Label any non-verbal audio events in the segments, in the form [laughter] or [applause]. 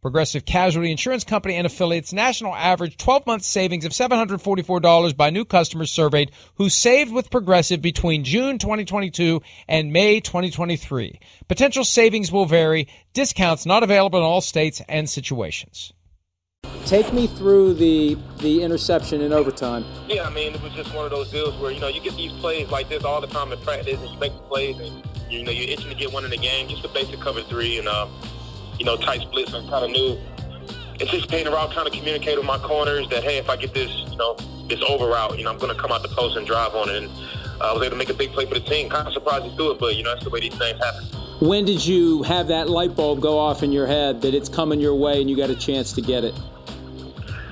Progressive Casualty Insurance Company and affiliates national average 12 month savings of $744 by new customers surveyed who saved with Progressive between June 2022 and May 2023. Potential savings will vary. Discounts not available in all states and situations. Take me through the the interception in overtime. Yeah, I mean, it was just one of those deals where, you know, you get these plays like this all the time in practice and you make the plays and, you know, you're itching to get one in the game, just the basic cover three and, um, you know, tight splits and kind of knew, anticipating route, trying to communicate with my corners that, hey, if I get this, you know, this over route, you know, I'm going to come out the post and drive on it. And uh, I was able to make a big play for the team. Kind of surprised to do it, but, you know, that's the way these things happen. When did you have that light bulb go off in your head that it's coming your way and you got a chance to get it?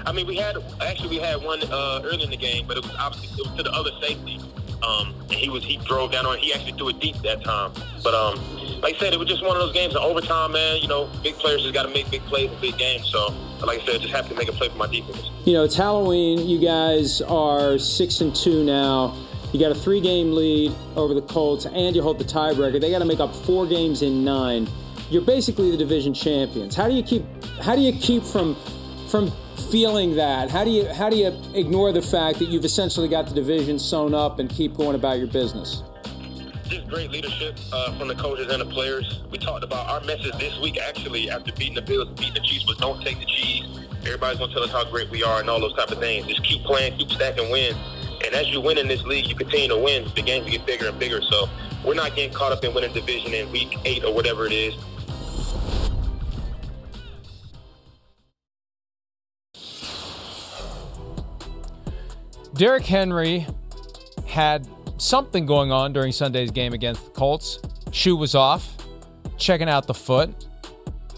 I mean, we had actually we had one uh, early in the game, but it was obviously it was to the other safety. Um, and he was he drove down on. It. He actually threw it deep that time. But um, like I said, it was just one of those games in overtime, man. You know, big players just got to make big plays in big games. So, like I said, just have to make a play for my defense. You know, it's Halloween. You guys are six and two now. You got a three-game lead over the Colts, and you hold the tiebreaker. They got to make up four games in nine. You're basically the division champions. How do you keep? How do you keep from from feeling that? How do you how do you ignore the fact that you've essentially got the division sewn up and keep going about your business? Just great leadership uh, from the coaches and the players. We talked about our message this week, actually, after beating the Bills, beating the Chiefs, was don't take the cheese. Everybody's gonna tell us how great we are and all those type of things. Just keep playing, keep stacking wins. And as you win in this league, you continue to win. The games get bigger and bigger. So we're not getting caught up in winning division in week eight or whatever it is. Derrick Henry had something going on during Sunday's game against the Colts. Shoe was off, checking out the foot.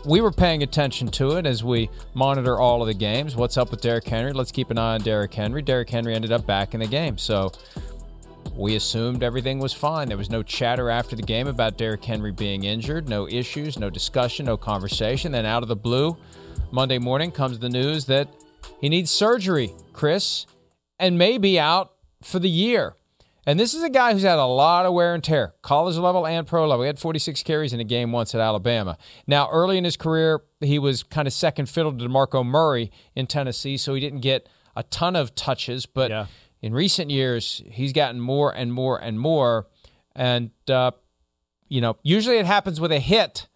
We were paying attention to it as we monitor all of the games. What's up with Derrick Henry? Let's keep an eye on Derrick Henry. Derrick Henry ended up back in the game. So we assumed everything was fine. There was no chatter after the game about Derrick Henry being injured, no issues, no discussion, no conversation. Then out of the blue, Monday morning comes the news that he needs surgery, Chris, and may be out for the year. And this is a guy who's had a lot of wear and tear, college level and pro level. He had 46 carries in a game once at Alabama. Now, early in his career, he was kind of second fiddle to DeMarco Murray in Tennessee, so he didn't get a ton of touches. But Yeah. in recent years, he's gotten more and more and more. And, uh, you know, usually it happens with a hit,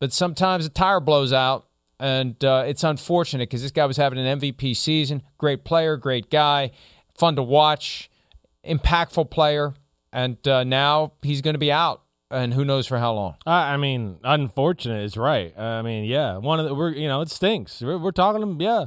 but sometimes a tire blows out. And uh, it's unfortunate because this guy was having an MVP season. Great player, great guy, fun to watch, impactful player. And uh, now he's going to be out, and who knows for how long. I I mean, unfortunate is right. I mean, yeah, one of the we're you know it stinks. We're, we're talking, yeah,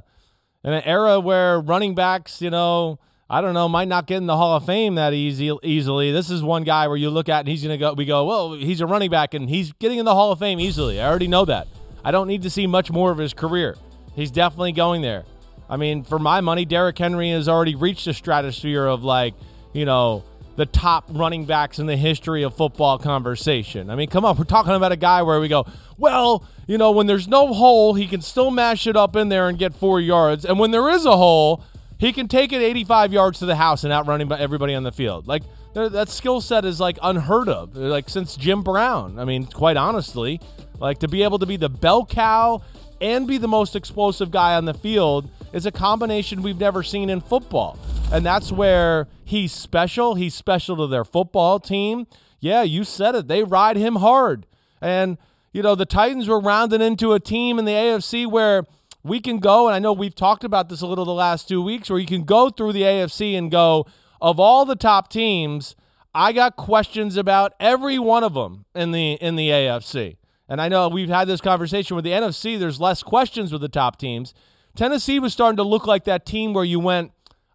in an era where running backs, you know, I don't know, might not get in the Hall of Fame that easy easily. This is one guy where you look at and he's gonna go. We go, well, he's a running back and he's getting in the Hall of Fame easily. I already know that. I don't need to see much more of his career. He's definitely going there. I mean, for my money, Derrick Henry has already reached the stratosphere of like, you know, the top running backs in the history of football conversation. I mean, come on, we're talking about a guy where we go, well, you know, when there's no hole, he can still mash it up in there and get four yards. And when there is a hole, he can take it 85 yards to the house and outrun everybody on the field. Like, that skill set is like unheard of, like since Jim Brown. I mean, quite honestly, like to be able to be the bell cow and be the most explosive guy on the field is a combination we've never seen in football. And that's where he's special. He's special to their football team. Yeah, you said it. They ride him hard. And, you know, the Titans were rounding into a team in the AFC where we can go, and I know we've talked about this a little the last two weeks, where you can go through the AFC and go, of all the top teams, I got questions about every one of them in the in the AFC. And I know we've had this conversation with the NFC. There's less questions with the top teams. Tennessee was starting to look like that team where you went,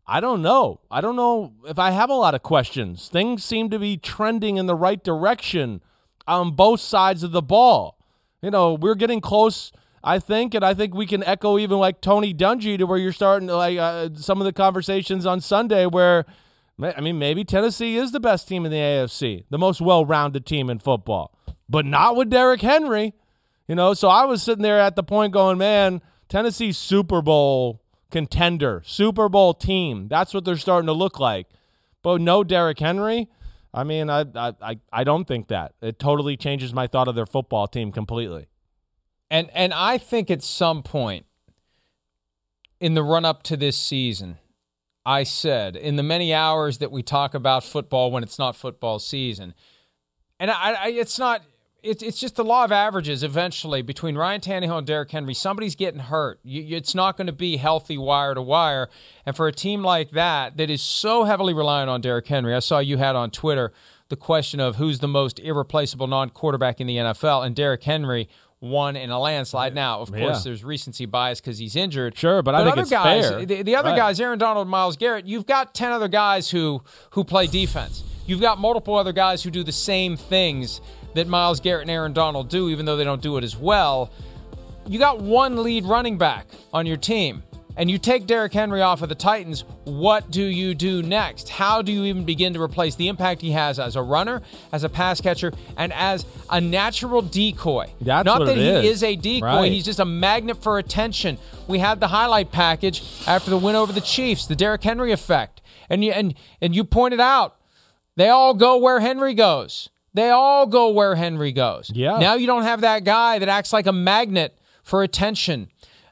I don't know. I don't know if I have a lot of questions. Things seem to be trending in the right direction on both sides of the ball. You know, we're getting close, I think, and I think we can echo even like Tony Dungy to where you're starting to like uh, some of the conversations on Sunday where I mean, maybe Tennessee is the best team in the AFC, the most well rounded team in football, but not with Derrick Henry. You know, so I was sitting there at the point going, man, Tennessee Super Bowl contender, Super Bowl team. That's what they're starting to look like. But no Derrick Henry. I mean, I, I, I don't think that. It totally changes my thought of their football team completely. And and I think at some point in the run up to this season, I said in the many hours that we talk about football when it's not football season, and I, I it's not. It's it's just the law of averages. Eventually, between Ryan Tannehill and Derrick Henry, somebody's getting hurt. You, it's not going to be healthy wire to wire. And for a team like that, that is so heavily reliant on Derrick Henry, I saw you had on Twitter the question of who's the most irreplaceable non-quarterback in the NFL, and Derrick Henry won in a landslide. Now, of course, Yeah. there's recency bias because he's injured. Sure, but I think other it's guys, fair. The, the other Right. guys, Aaron Donald, Myles Garrett, you've got ten other guys who who play defense. You've got multiple other guys who do the same things that Myles Garrett and Aaron Donald do, even though they don't do it as well. You got one lead running back on your team. And you take Derrick Henry off of the Titans, what do you do next? How do you even begin to replace the impact he has as a runner, as a pass catcher, and as a natural decoy? That's Not that he is. is a decoy, Right. he's just a magnet for attention. We had the highlight package after the win over the Chiefs, the Derrick Henry effect. And you and and you pointed out they all go where Henry goes. They all go where Henry goes. Yeah. Now you don't have that guy that acts like a magnet for attention.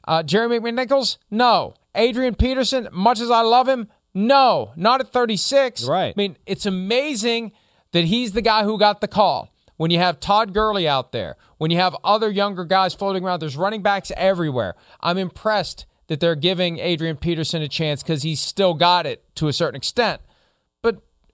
Uh, Jeremy McNichols, no. Adrian Peterson, much as I love him, no. Not at 36. Right. I mean, it's amazing that he's the guy who got the call. When you have Todd Gurley out there, when you have other younger guys floating around, there's running backs everywhere. I'm impressed that they're giving Adrian Peterson a chance because he's still got it to a certain extent.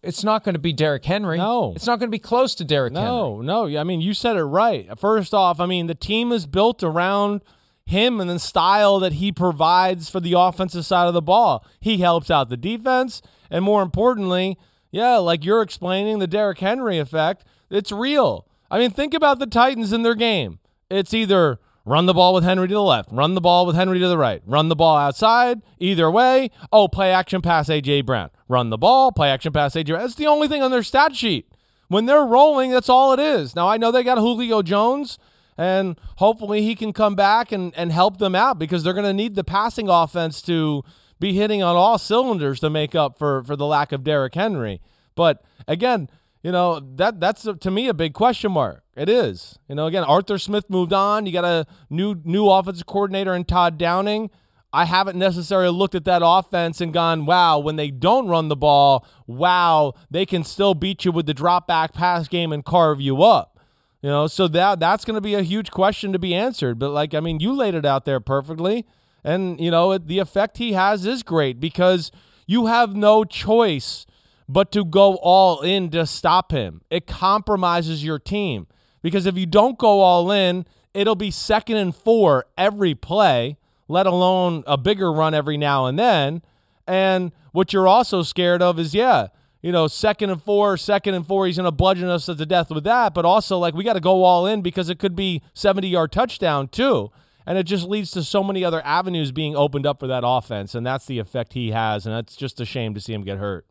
It's not going to be Derrick Henry. No. It's not going to be close to Derrick Henry. No, no. I mean, you said it right. First off, I mean, the team is built around him and the style that he provides for the offensive side of the ball. He helps out the defense, and more importantly, yeah, like you're explaining the Derrick Henry effect, it's real. I mean, think about the Titans in their game. It's either run the ball with Henry to the left, run the ball with Henry to the right, run the ball outside, either way. Oh, play action pass AJ Brown. Run the ball, play action pass AJ Brown. That's the only thing on their stat sheet. When they're rolling, that's all it is. Now, I know they got Julio Jones, and hopefully he can come back and, and help them out because they're going to need the passing offense to be hitting on all cylinders to make up for, for the lack of Derrick Henry. But again, you know that that's to me a big question mark. It is. You know, again, Arthur Smith moved on. You got a new new offensive coordinator in Todd Downing. I haven't necessarily looked at that offense and gone, wow, when they don't run the ball, wow, they can still beat you with the drop back pass game and carve you up. You know, so that that's going to be a huge question to be answered. But like, I mean, you laid it out there perfectly, and you know, it, the effect he has is great because you have no choice but to go all in to stop him. It compromises your team because if you don't go all in, it'll be second and four every play, let alone a bigger run every now and then. And what you're also scared of is, yeah, you know, second and four, second and four, he's going to bludgeon us to death with that. But also, like, we got to go all in because it could be 70 yard touchdown, too. And it just leads to so many other avenues being opened up for that offense. And that's the effect he has. And that's just a shame to see him get hurt.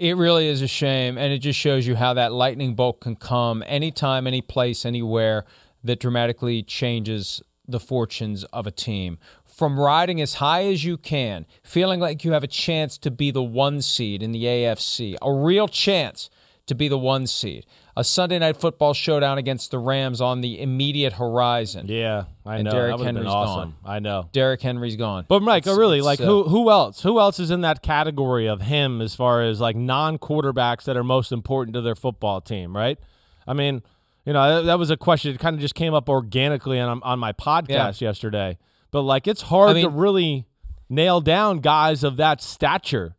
It really is a shame, and it just shows you how that lightning bolt can come anytime, any place, anywhere that dramatically changes the fortunes of a team. from riding as high as you can, feeling like you have a chance to be the one seed in the AFC, a real chance to be the one seed. A Sunday night football showdown against the Rams on the immediate horizon. Yeah, I And know. Derrick that Henry's awesome. gone. I know. Derrick Henry's gone. But Mike, It's- really, like uh, who who else? Who else is in that category of him as far as like non quarterbacks that are most important to their football team, right? I mean, you know, that, was a question. It kind of just came up organically on on my podcast yesterday. But like, it's hard I mean- to really nail down guys of that stature.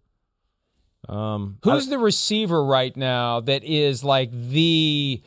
Um, Who's the receiver right now that is like the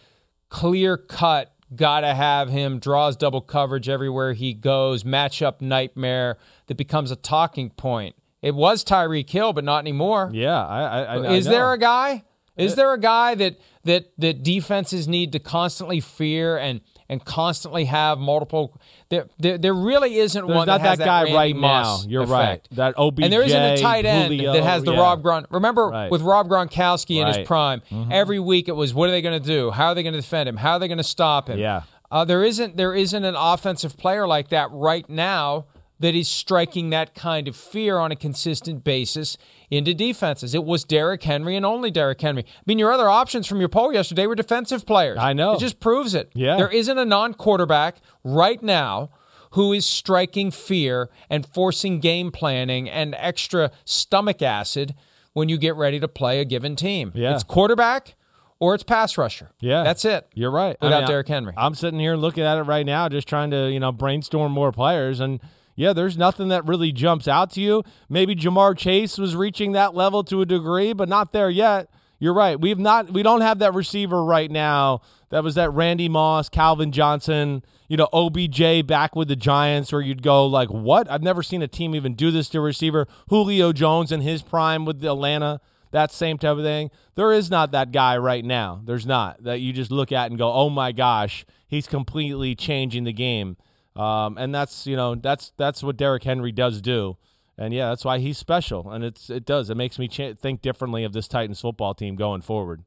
clear cut, gotta have him, draws double coverage everywhere he goes, matchup nightmare that becomes a talking point? It was Tyreek Hill, but not anymore. yeah, I, I, I is I there a guy? Is there a guy that that that defenses need to constantly fear and and constantly have multiple? There there, there really isn't There's one not that has that guy right now. You're effect. right. That OBJ, and there isn't a tight end Julio, that has the yeah. Rob Grunt. Remember Right. with Rob Gronkowski in his Right. Mm-hmm. prime, every week it was what are they going to do? How are they going to defend him? How are they going to stop him? Yeah. Uh, there isn't there isn't an offensive player like that right now that is striking that kind of fear on a consistent basis into defenses. It was Derrick Henry and only Derrick Henry. I mean, your other options from your poll yesterday were defensive players. I know. It just proves it. Yeah. There isn't a non-quarterback right now who is striking fear and forcing game planning and extra stomach acid when you get ready to play a given team. Yeah. It's quarterback or it's pass rusher. Yeah, That's it. You're right. Without I- Derrick Henry. I'm sitting here looking at it right now, just trying to you know brainstorm more players, and yeah, there's nothing that really jumps out to you. Maybe Ja'Marr Chase was reaching that level to a degree, but not there yet. You're right. We've not. We don't have that receiver right now. That was that Randy Moss, Calvin Johnson, you know, OBJ back with the Giants, where you'd go like, "What? I've never seen a team even do this to a receiver." Julio Jones in his prime with the Atlanta that same type of thing. There is not that guy right now. There's not that you just look at and go, "Oh my gosh, he's completely changing the game." Um, and that's you know that's that's what Derrick Henry does do, and yeah, that's why he's special. And it's it does it makes me ch- think differently of this Titans football team going forward.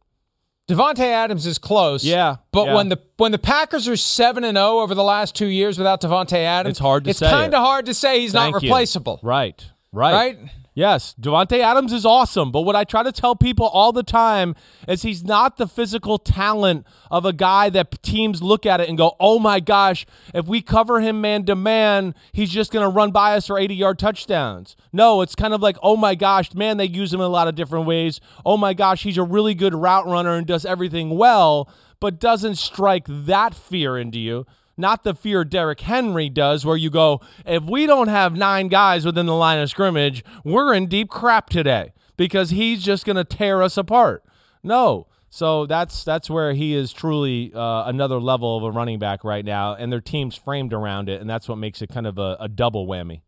Davante Adams is close. Yeah, But yeah. when the when the Packers are 7 and 0 over the last 2 years without Davante Adams, It's hard to it's say kind of hard to say he's Thank not you. replaceable. Right. Right. Right? Yes, Davante Adams is awesome, but what I try to tell people all the time is he's not the physical talent of a guy that teams look at it and go, "Oh my gosh, if we cover him man to man, he's just going to run by us for 80-yard touchdowns." No, it's kind of like, "Oh my gosh, man, they use him in a lot of different ways. Oh my gosh, he's a really good route runner and does everything well, but doesn't strike that fear into you." Not the fear Derrick Henry does, where you go, if we don't have nine guys within the line of scrimmage, we're in deep crap today because he's just going to tear us apart. No. So that's that's where he is truly uh, another level of a running back right now, and their team's framed around it, and that's what makes it kind of a, a double whammy.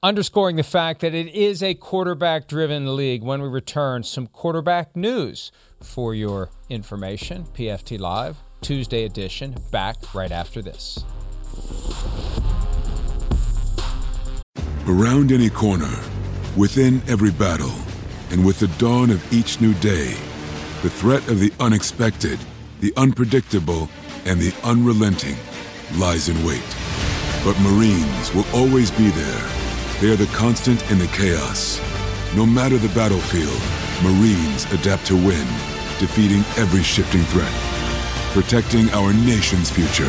Underscoring the fact that it is a quarterback driven league. When we return, some quarterback news for your information. PFT Live, Tuesday edition, back right after this. Around any corner, within every battle, and with the dawn of each new day, the threat of the unexpected, the unpredictable, and the unrelenting lies in wait. But Marines will always be there. They are the constant in the chaos. No matter the battlefield, Marines adapt to win, defeating every shifting threat, protecting our nation's future.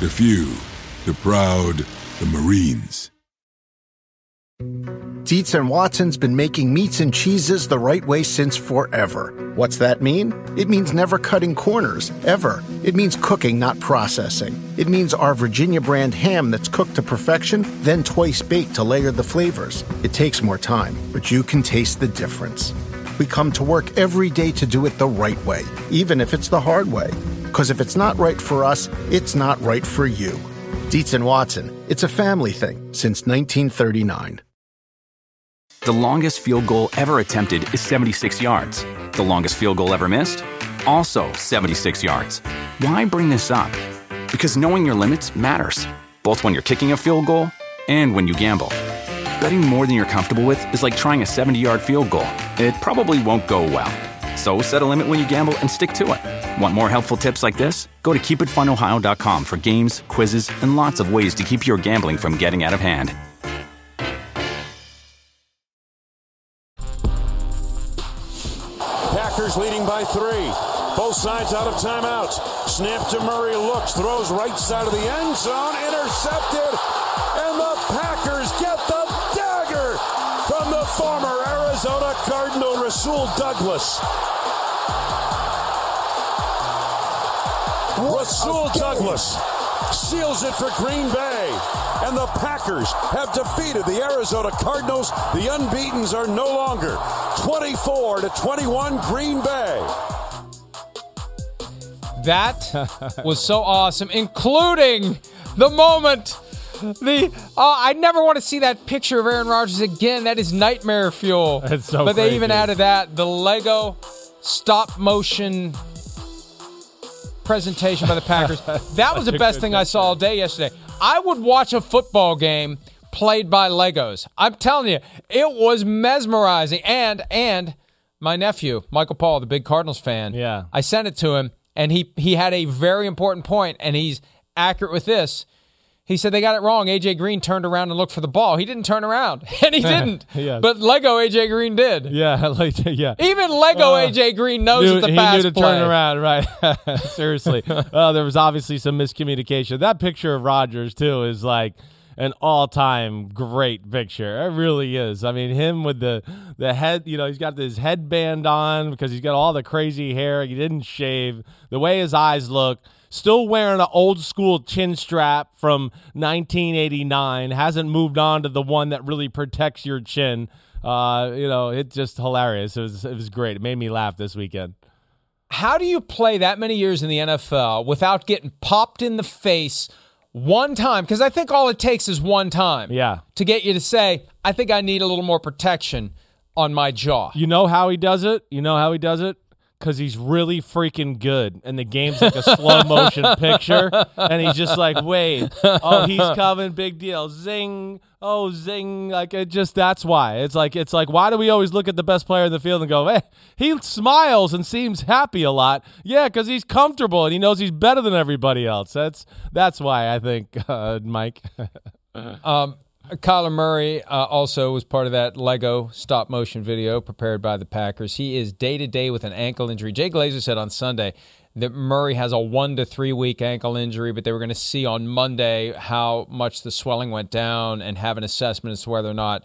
The few, the proud, the Marines. Dietz and Watson's been making meats and cheeses the right way since forever. What's that mean? It means never cutting corners, ever. It means cooking, not processing. It means our Virginia brand ham that's cooked to perfection, then twice baked to layer the flavors. It takes more time, but you can taste the difference. We come to work every day to do it the right way, even if it's the hard way. Because if it's not right for us, it's not right for you. Dietz and Watson, it's a family thing since 1939. The longest field goal ever attempted is 76 yards. The longest field goal ever missed? Also 76 yards. Why bring this up? Because knowing your limits matters, both when you're kicking a field goal and when you gamble. Betting more than you're comfortable with is like trying a 70 yard field goal, it probably won't go well. So set a limit when you gamble and stick to it. Want more helpful tips like this? Go to keepitfunohio.com for games, quizzes, and lots of ways to keep your gambling from getting out of hand. Packers leading by three. Both sides out of timeouts. Snap to Murray, looks, throws right side of the end zone, intercepted, and the Packers get the former Arizona Cardinal Rasul Douglas. Rasul Douglas seals it for Green Bay. And the Packers have defeated the Arizona Cardinals. The unbeatens are no longer 24 to 21 Green Bay. That was so awesome, including the moment. The uh, I never want to see that picture of Aaron Rodgers again. That is nightmare fuel. [laughs] That's so But they even added that the Lego stop motion presentation by the Packers. [laughs] that was the best thing I saw all day yesterday. I would watch a football game played by Legos. I'm telling you, it was mesmerizing. And and my nephew, Michael Paul, the big Cardinals fan, Yeah. I sent it to him, and he he had a very important point, and he's accurate with this. He said they got it wrong. AJ Green turned around and looked for the ball. He didn't turn around, [laughs] and he [laughs] didn't. Yes. But Lego AJ Green did. Yeah, [laughs] like yeah. Even Lego Uh, AJ Green knows Knew- it's a he pass knew to play. turn around, right? Seriously, uh, there was obviously some miscommunication. That picture of Rodgers too is like an all-time great picture. It really is. I mean, him with the the head, you know, he's got this headband on because he's got all the crazy hair. He didn't shave. The way his eyes look. Still wearing an old school chin strap from 1989. Hasn't moved on to the one that really protects your chin. Uh, you know, it's just hilarious. It was it was great. It made me laugh this weekend. How do you play that many years in the NFL without getting popped in the face one time? Because I think all it takes is one time. Yeah. To get you to say, I think I need a little more protection on my jaw. You know how he does it? You know how he does it? Because he's really freaking good, and the game's like a slow motion [laughs] picture, and he's just like, "Wait, oh, he's coming, big deal, zing, oh, zing!" Like it just that's why it's like it's like why do we always look at the best player in the field and go, "Hey, he smiles and seems happy a lot." Yeah, because he's comfortable and he knows he's better than everybody else. That's that's why I think, [laughs] uh, Mike. [laughs] Um, Kyler Murray uh, also was part of that Lego stop motion video prepared by the Packers. He is day to day with an ankle injury. Jay Glazer said on Sunday that Murray has a one to three week ankle injury, but they were going to see on Monday how much the swelling went down and have an assessment as to whether or not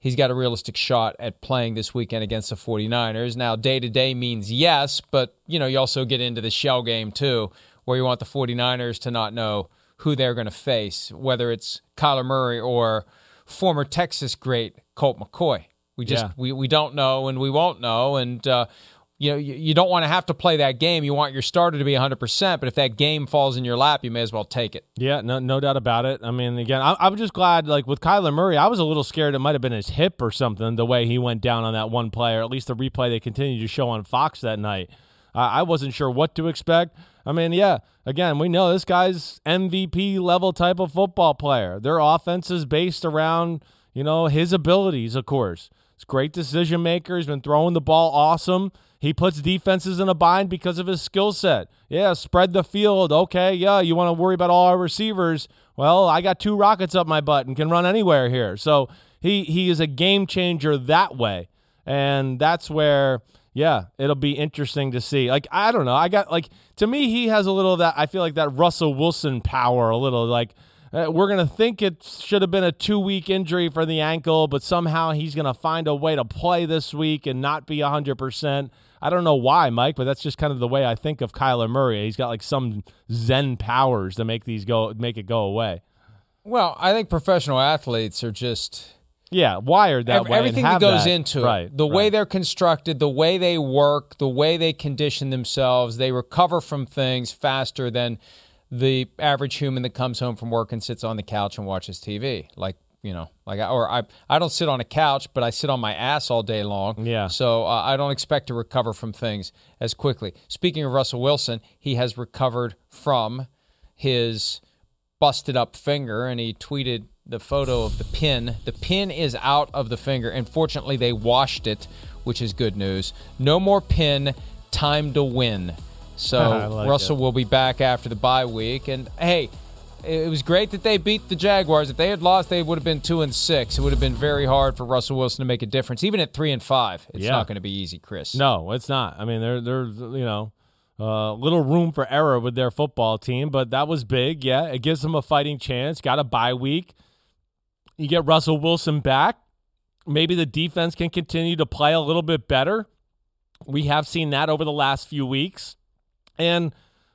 he's got a realistic shot at playing this weekend against the 49ers. Now, day to day means yes, but you know, you also get into the shell game too, where you want the 49ers to not know who they're going to face, whether it's Kyler Murray or former Texas great Colt McCoy. We just Yeah. we, we don't know and we won't know and uh, you know you, you don't want to have to play that game. You want your starter to be 100%, but if that game falls in your lap, you may as well take it. Yeah, no, no doubt about it. I mean, again, I, I'm just glad, like with Kyler Murray, I was a little scared it might have been his hip or something, the way he went down on that one play, or at least the replay they continued to show on Fox that night. I I wasn't sure what to expect. I mean, yeah, again, we know this guy's MVP level type of football player. Their offense is based around, you know, his abilities, of course. He's great decision maker. He's been throwing the ball awesome. He puts defenses in a bind because of his skill set. Yeah, spread the field. Okay, yeah, you want to worry about all our receivers. Well, I got two rockets up my butt and can run anywhere here. So he he is a game changer that way. And that's where yeah, it'll be interesting to see. Like I don't know. I got like to me he has a little of that I feel like that Russell Wilson power a little like uh, we're going to think it should have been a two week injury for the ankle, but somehow he's going to find a way to play this week and not be 100%. I don't know why, Mike, but that's just kind of the way I think of Kyler Murray. He's got like some zen powers to make these go make it go away. Well, I think professional athletes are just Yeah, wired that Ev- way. and everything that goes that. into it right, the way they're constructed the way they work the way they condition themselves they recover from things faster than the average human that comes home from work and sits on the couch and watches tv like you know like I, or i i don't sit on a couch but i sit on my ass all day long Yeah. so uh, i don't expect to recover from things as quickly speaking of russell wilson he has recovered from his busted up finger and he tweeted the photo of the pin. The pin is out of the finger. and fortunately, they washed it which is good news. No more pin, time to win. So [laughs] like Russell it. will be back after the bye week. And hey, it was great that they beat the Jaguars. If they had lost, they would have been two and six. It would have been very hard for Russell Wilson to make a difference, even at three and five. It's Yeah. not going to be easy, Chris. No, it's not. I mean, they're they're you know, uh, little room for error with their football team, but that was big. Yeah, it gives them a fighting chance. Got a bye week. You get Russell Wilson back. Maybe the defense can continue to play a little bit better. We have seen that over the last few weeks, and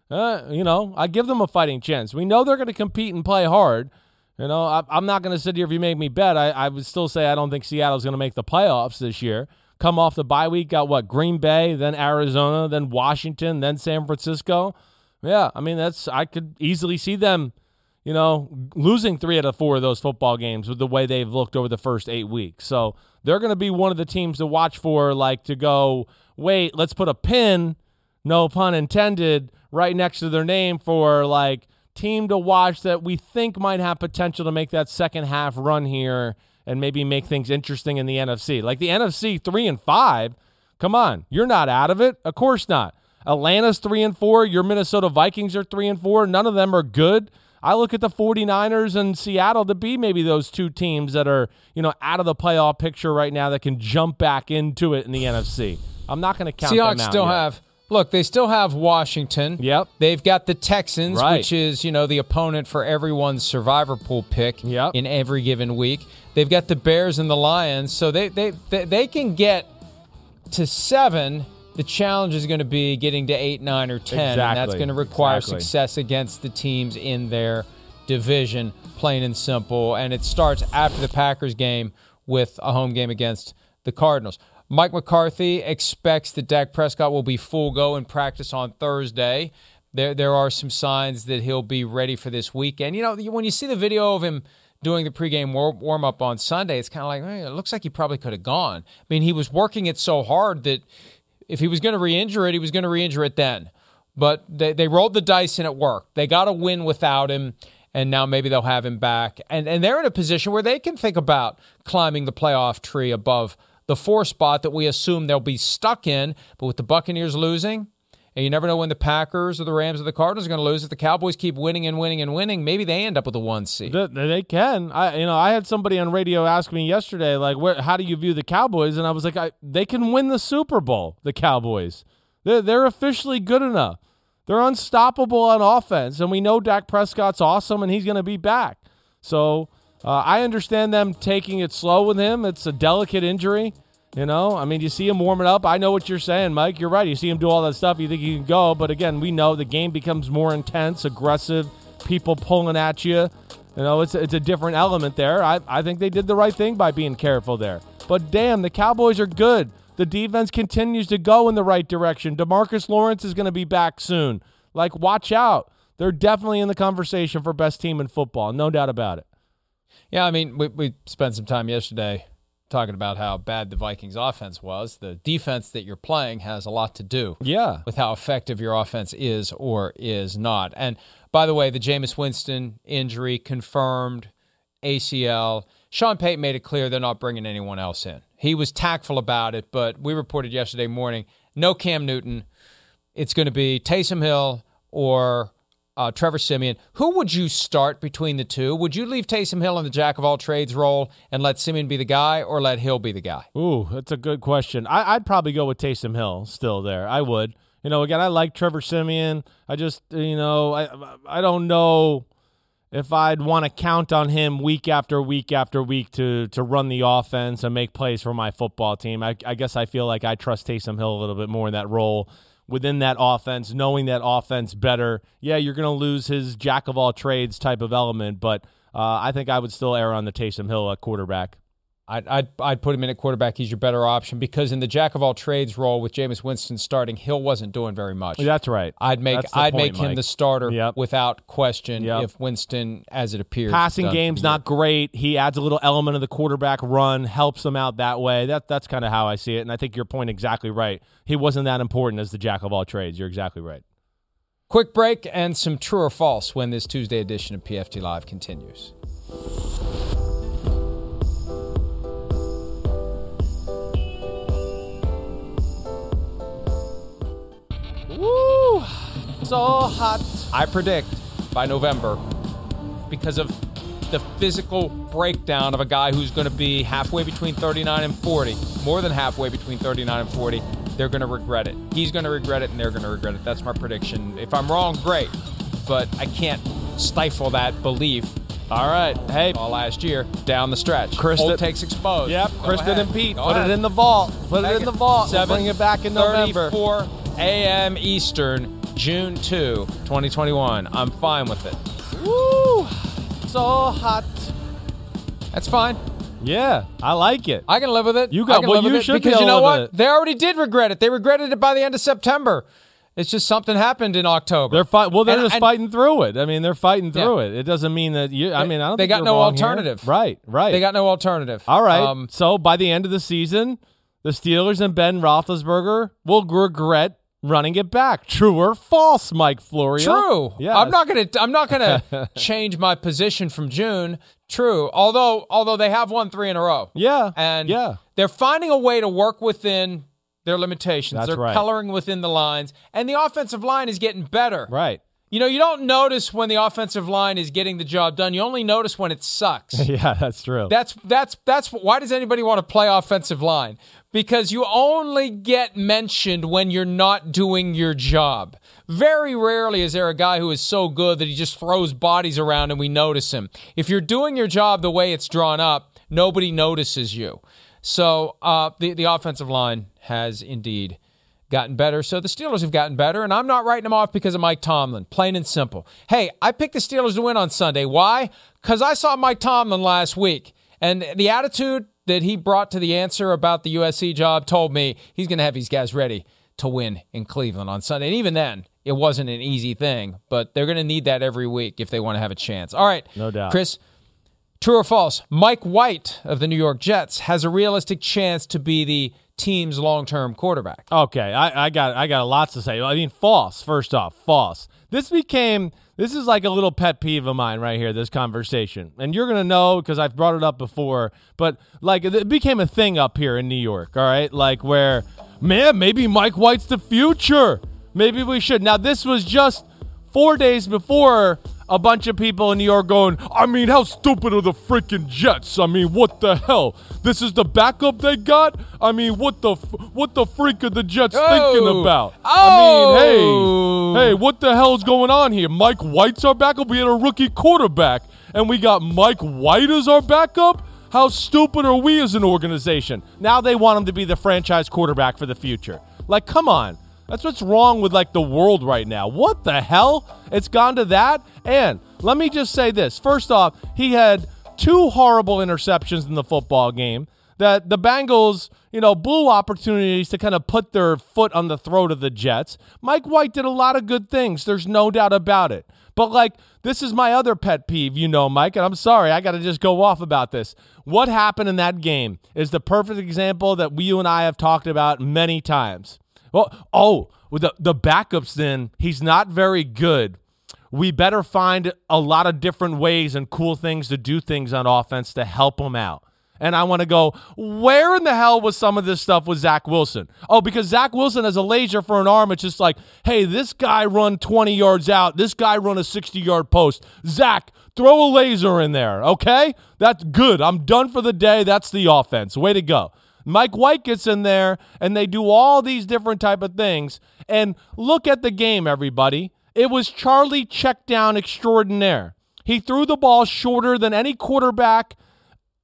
uh, you know, I give them a fighting chance. We know they're going to compete and play hard. You know, I, I'm not going to sit here if you make me bet. I, I would still say I don't think Seattle's going to make the playoffs this year. Come off the bye week, got what Green Bay, then Arizona, then Washington, then San Francisco. Yeah, I mean that's I could easily see them, you know, losing three out of four of those football games with the way they've looked over the first eight weeks. So they're going to be one of the teams to watch for, like to go. Wait, let's put a pin, no pun intended, right next to their name for like team to watch that we think might have potential to make that second half run here and maybe make things interesting in the NFC. Like the NFC 3 and 5, come on, you're not out of it. Of course not. Atlanta's 3 and 4, your Minnesota Vikings are 3 and 4. None of them are good. I look at the 49ers and Seattle to be maybe those two teams that are, you know, out of the playoff picture right now that can jump back into it in the NFC. I'm not going to count them Seahawks still yet. have look, they still have Washington. Yep. They've got the Texans, Right. which is, you know, the opponent for everyone's survivor pool pick Yep. in every given week. They've got the Bears and the Lions, so they they they, they can get to 7. The challenge is going to be getting to 8, 9 or 10, and that's going to require Exactly. success against the teams in their division, plain and simple. And it starts after the Packers game with a home game against the Cardinals. Mike McCarthy expects that Dak Prescott will be full go in practice on Thursday. There, there are some signs that he'll be ready for this weekend. You know, when you see the video of him doing the pregame war- warm up on Sunday, it's kind of like, "Hey, it looks like he probably could have gone. I mean, he was working it so hard that if he was going to re-injure it, he was going to re-injure it then. But they, they rolled the dice and it worked. They got a win without him, and now maybe they'll have him back. And and they're in a position where they can think about climbing the playoff tree above the four spot that we assume they'll be stuck in. But with the Buccaneers losing, and you never know when the Packers or the Rams or the Cardinals are going to lose. If the Cowboys keep winning and winning and winning, maybe they end up with a one seed. Th- They can. I, you know, I had somebody on radio ask me yesterday, like, where, how do you view the Cowboys? And I was like, I, they can win the Super Bowl. The Cowboys, they're they're officially good enough. They're unstoppable on offense, and we know Dak Prescott's awesome, and he's going to be back. So uh, I understand them taking it slow with him. It's a delicate injury. You know, I mean, you see him warming up. I know what you're saying, Mike. You're right. You see him do all that stuff. You think he can go, but again, we know the game becomes more intense, aggressive, people pulling at you. You know, it's it's a different element there. I, I think they did the right thing by being careful there. But damn, the Cowboys are good. The defense continues to go in the right direction. DeMarcus Lawrence is going to be back soon. Like, watch out. They're definitely in the conversation for best team in football. No doubt about it. Yeah, I mean, we, we spent some time yesterday talking about how bad the Vikings offense was. The defense that you're playing has a lot to do Yeah. with how effective your offense is or is not. And by the way, the Jameis Winston injury confirmed ACL. Sean Payton made it clear they're not bringing anyone else in. He was tactful about it, but we reported yesterday morning no Cam Newton. It's going to be Taysom Hill or uh, Trevor Siemian. Who would you start between the two? Would you leave Taysom Hill in the jack of all trades role and let Siemian be the guy, or let Hill be the guy? Ooh, that's a good question. I, I'd probably go with Taysom Hill still there. I would. You know, again, I like Trevor Siemian. I just, you know, I I don't know if I'd want to count on him week after week after week to to run the offense and make plays for my football team. I, I guess I feel like I trust Taysom Hill a little bit more in that role within that offense, knowing that offense better. Yeah, you're going to lose his jack of all trades type of element, but uh, I think I would still err on the Taysom Hill at quarterback. I'd, I'd, I'd put him in at quarterback. He's your better option because in the jack of all trades role with Jameis Winston starting, Hill wasn't doing very much. That's right. I'd make I'd point, make him Mike. the starter Yep. without question Yep. if Winston, as it appears, passing game's not great. He adds a little element of the quarterback run, helps them out that way. That that's kind of how I see it, and I think your point exactly right. He wasn't that important as the jack of all trades. You're exactly right. Quick break and some true or false when this Tuesday edition of PFT Live continues. So hot. I predict by November, because of the physical breakdown of a guy who's going to be halfway between 39 and 40, more than halfway between 39 and 40, they're going to regret it. He's going to regret it, and they're going to regret it. That's my prediction. If I'm wrong, great, but I can't stifle that belief. All right. Hey, All last year down the stretch. Kristen- Old takes exposed. Yep, Go Kristen and Pete, Go put ahead. it in the vault. Put Take it in the vault. We'll bring it back in November. 4 a.m. Eastern, June 2, 2021. I'm fine with it. Woo! So hot. That's fine. Yeah, I like it. I can live with it. You got- I can well, live you should be because you know what? it. They already did regret it. They regretted it by the end of September. It's just something happened in October. They're fight. Well, they're And- just and fighting through it. I mean, they're fighting through Yeah. it. It doesn't mean that you. I mean, I don't. they got no wrong here. alternative. Right. Right. They got no alternative. All right. Um, so by the end of the season, the Steelers and Ben Roethlisberger will regret running it back. True or false, Mike Florio? True. Yeah. I'm not gonna. I'm not gonna [laughs] change my position from June. True. Although, although they have won three in a row. Yeah. And yeah. they're finding a way to work within their limitations. That's they're right. coloring within the lines, and the offensive line is getting better. Right. You know, you don't notice when the offensive line is getting the job done. You only notice when it sucks. [laughs] Yeah, that's true. That's that's that's why does anybody want to play offensive line? Because you only get mentioned when you're not doing your job. Very rarely is there a guy who is so good that he just throws bodies around and we notice him. If you're doing your job the way it's drawn up, nobody notices you. So uh, the the offensive line has indeed gotten better. So the Steelers have gotten better, and I'm not writing them off because of Mike Tomlin. Plain and simple. Hey, I picked the Steelers to win on Sunday. Why? Because I saw Mike Tomlin last week, and the attitude that he brought to the answer about the USC job told me he's going to have these guys ready to win in Cleveland on Sunday. And even then, it wasn't an easy thing, but they're going to need that every week if they want to have a chance. All right, No doubt. Chris. True or false? Mike White of the New York Jets has a realistic chance to be the team's long-term quarterback. Okay, I, I got I got lots to say. I mean, false. First off, false. This became this is like a little pet peeve of mine right here. This conversation, and you're gonna know because I've brought it up before. But like, it became a thing up here in New York. All right, like where, man, maybe Mike White's the future. Maybe we should. Now, this was just four days before a bunch of people in New York going, I mean, how stupid are the freaking Jets? I mean, what the hell? This is the backup they got? I mean, what the f- what the freak are the Jets oh. thinking Oh. about? Oh. I mean, oh. hey, hey, what the hell's going on here? Mike White's our backup. We had a rookie quarterback, and we got Mike White as our backup. How stupid are we as an organization? Now they want him to be the franchise quarterback for the future. Like, come on. That's what's wrong with like the world right now. What the hell? It's gone to that. And let me just say this. First off, he had two horrible interceptions in the football game that the Bengals, you know, blew opportunities to kind of put their foot on the throat of the Jets. Mike White did a lot of good things. There's no doubt about it. But like this is my other pet peeve, you know, Mike, and I'm sorry, I got to just go off about this. What happened in that game is the perfect example that we, you and I have talked about many times. Well, oh, with the the backups then, he's not very good. We better find a lot of different ways and cool things to do things on offense to help him out. And I want to go, where in the hell was some of this stuff with Zach Wilson? Oh, because Zach Wilson has a laser for an arm. It's just like, hey, this guy run 20 yards out. This guy run a 60 yard post. Zach, throw a laser in there, okay? That's good. I'm done for the day. That's the offense. Way to go. Mike White gets in there and they do all these different type of things. And look at the game, everybody. It was Charlie check down extraordinaire. He threw the ball shorter than any quarterback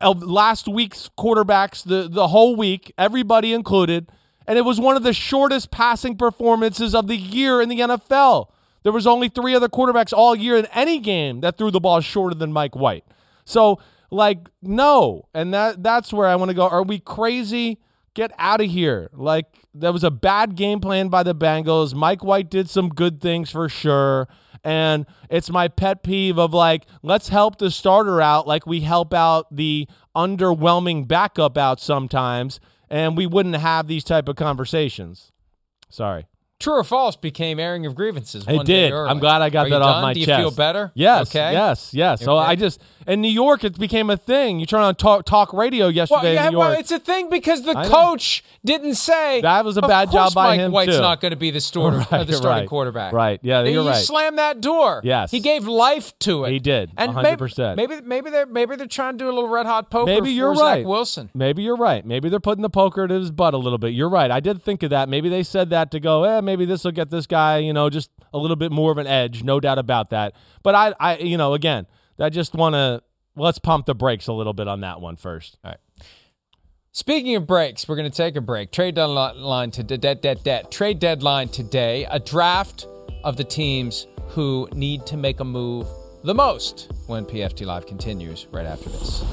of last week's quarterbacks the, the whole week, everybody included. And it was one of the shortest passing performances of the year in the NFL. There was only three other quarterbacks all year in any game that threw the ball shorter than Mike White. So, like, no. And that that's where I want to go. Are we crazy? Get out of here. Like, that was a bad game plan by the Bengals. Mike White did some good things for sure. And it's my pet peeve of like, let's help the starter out like we help out the underwhelming backup out sometimes, and we wouldn't have these type of conversations. Sorry. True or false became airing of grievances. It one day did. I'm glad I got Are that you off done? my Do you chest. feel better? Yes. Okay. Yes. Yes. So Okay. I just in New York, it became a thing. You turn on talk, talk radio yesterday Well, yeah, in New well, it's a thing because the I know. coach didn't say That was a "Of bad job by Mike him, White's too." not going to be the starter, [laughs] uh, the starting right. quarterback. Right. Yeah, you're you right. slammed that door. Yes. he gave life to it. He did, and 100%. Maybe, maybe maybe they're maybe they're trying to do a little red hot poker. Maybe you're Zach right. Wilson. Maybe you're right. Maybe they're putting the poker to his butt a little bit. You're right. I did think of that. Maybe they said that to go, eh, maybe this will get this guy, you know, just a little bit more of an edge. No doubt about that. But I, I, you know, again, I just want to let's pump the brakes a little bit on that one first. All right. Speaking of breaks, we're going to take a break. Trade deadline to dead dead dead. Trade deadline today. A draft of the teams who need to make a move the most when PFT Live continues right after this.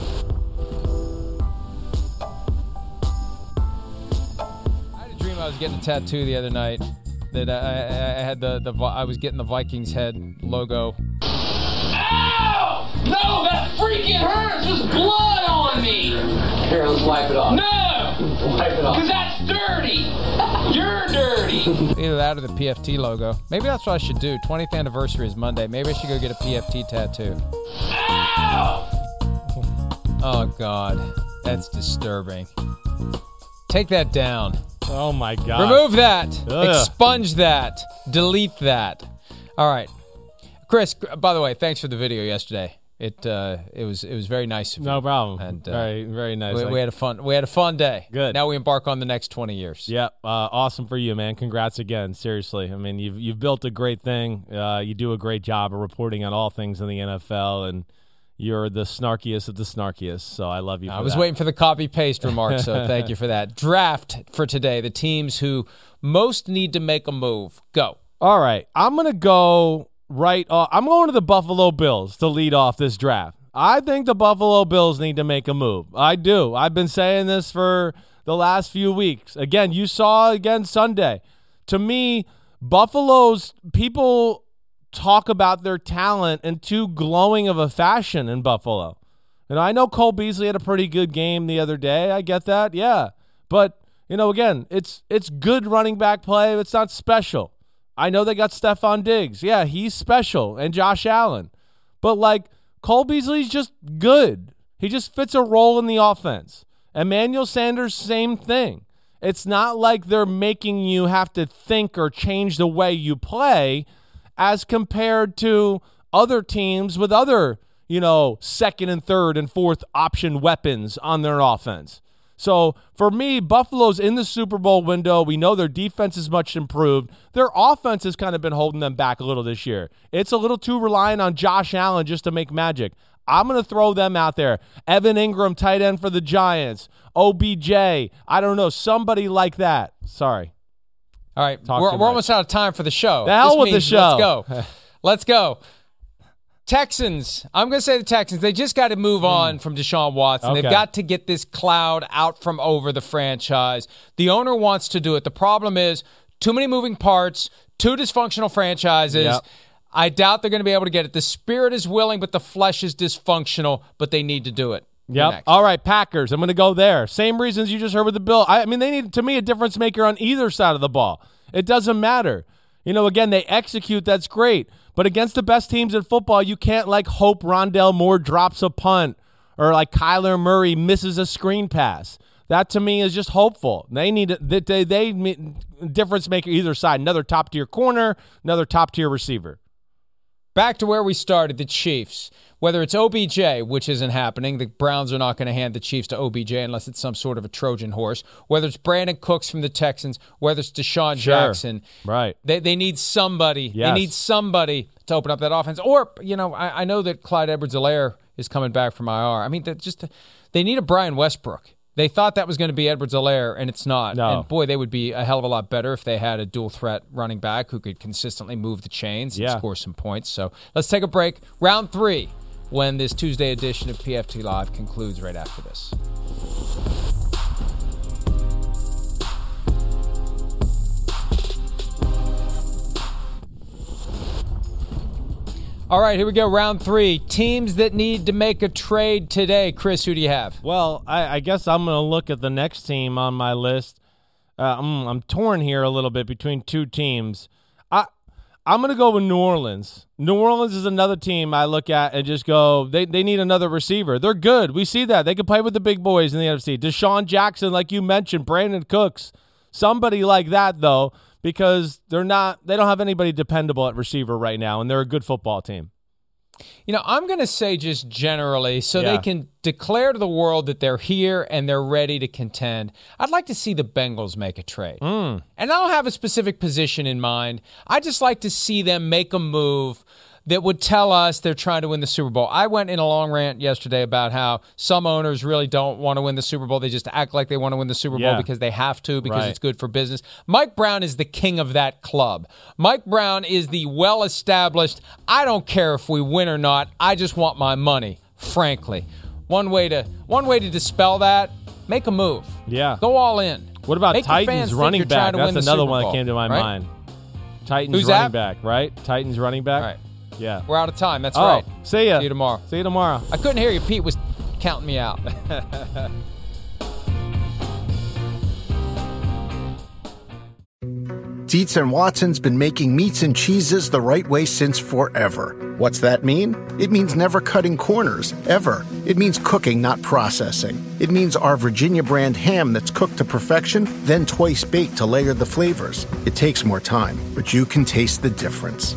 I had a dream I was getting a tattoo the other night. That I, I, I had the, the I was getting the Vikings head logo. Ow! No, that freaking hurts! There's blood on me! Here, let's wipe it off. No! Wipe it off. Because that's dirty! You're dirty! Either that or the PFT logo. Maybe that's what I should do. 20th anniversary is Monday. Maybe I should go get a PFT tattoo. Ow! Oh, God. That's disturbing. Take that down. Oh my God! Remove that. Ugh. Expunge that. Delete that. All right. Chris, by the way, thanks for the video yesterday. It uh, it was it was very nice of you. No problem. And, uh, very, very nice. We, we had a fun we had a fun day. Good. Now we embark on the next 20 years. Yep, uh, awesome for you, man. Congrats again. Seriously, I mean, you've you've built a great thing. Uh, you do a great job of reporting on all things in the NFL, and you're the snarkiest of the snarkiest. So I love you. For I was that. waiting for the copy paste remark, so [laughs] thank you for that. Draft for today. The teams who most need to make a move. Go. All right, I'm gonna go right. Off. I'm going to the Buffalo Bills to lead off this draft. I think the Buffalo Bills need to make a move. I do. I've been saying this for the last few weeks. Again, you saw again Sunday. To me, Buffalo's people talk about their talent in too glowing of a fashion in Buffalo. And I know Cole Beasley had a pretty good game the other day. I get that. Yeah. But, you know, again, it's it's good running back play. It's not special. I know they got Stefon Diggs. Yeah, he's special. And Josh Allen. But like Cole Beasley's just good. He just fits a role in the offense. Emmanuel Sanders, same thing. It's not like they're making you have to think or change the way you play as compared to other teams with other, you know, second and third and fourth option weapons on their offense. So for me, Buffalo's in the Super Bowl window. We know their defense is much improved. Their offense has kind of been holding them back a little this year. It's a little too reliant on Josh Allen just to make magic. I'm going to throw them out there. Evan Engram, tight end for the Giants. OBJ. I don't know. Somebody like that. Sorry. All right, Talk we're, we're almost out of time for the show. The hell with the show. Let's go. [laughs] let's go. Texans. I'm going to say the Texans. They just got to move on from Deshaun Watson. They've Hmm. Got to get this cloud out from over the franchise. The owner wants to do it. The problem is too many moving parts, two dysfunctional franchises. Yep. I doubt they're going to be able to get it. The spirit is willing, but the flesh is dysfunctional. But they need to do it. Yep. All right, Packers. I'm going to go there. Same reasons you just heard with the Bill. I, I mean, they need to me a difference maker on either side of the ball. It doesn't matter. You know, again, they execute. That's great. But against the best teams in football, you can't like hope Rondale Moore drops a punt or like Kyler Murray misses a screen pass. That to me is just hopeful. They need they they, they difference maker either side. Another top tier corner, another top tier receiver. Back to where we started, the Chiefs. Whether it's OBJ, which isn't happening, the Browns are not going to hand the Chiefs to OBJ unless it's some sort of a Trojan horse. Whether it's Brandin Cooks from the Texans, whether it's DeSean Sure. Jackson, Right. they, they need somebody. They need somebody to open up that offense. Or, you know, I, I know that Clyde Edwards-Helaire is coming back from IR. I mean, just they need a Brian Westbrook. They thought that was going to be Edwards-Helaire, and it's not. No. And boy, they would be a hell of a lot better if they had a dual threat running back who could consistently move the chains and score some points. So let's take a break. Round three, when this Tuesday edition of PFT Live concludes right after this. All right, here we go. Round three. Teams that need to make a trade today. Chris, who do you have? Well, I, I guess I'm going to look at the next team on my list. uh, I'm, I'm torn here a little bit between two teams. I'm gonna go with New Orleans. New Orleans is another team I look at and just go, they they need another receiver. They're good. We see that they can play with the big boys in the NFC. DeSean Jackson, like you mentioned, Brandin Cooks, somebody like that though, because they're not they don't have anybody dependable at receiver right now, and they're a good football team. You know, I'm going to say just generally, so Yeah. they can declare to the world that they're here and they're ready to contend. I'd like to see the Bengals make a trade. Mm. And I don't have a specific position in mind. I just like to see them make a move that would tell us they're trying to win the Super Bowl. I went in a long rant yesterday about how some owners really don't want to win the Super Bowl. They just act like they want to win the Super Bowl because they have to, because Right. it's good for business. Mike Brown is the king of that club. Mike Brown is the well established, I don't care if we win or not, I just want my money, frankly. One way to one way to dispel that, make a move. Yeah. Go all in. What about Make Titans running back? That's another one that came to my right? mind. Titans Who's running that? back, right? Titans running back. All right. Yeah. We're out of time. That's oh, right. See ya. See you tomorrow. See you tomorrow. I couldn't hear you. Pete was counting me out. [laughs] Dietz and Watson's been making meats and cheeses the right way since forever. What's that mean? It means never cutting corners, ever. It means cooking, not processing. It means our Virginia brand ham that's cooked to perfection, then twice baked to layer the flavors. It takes more time, but you can taste the difference.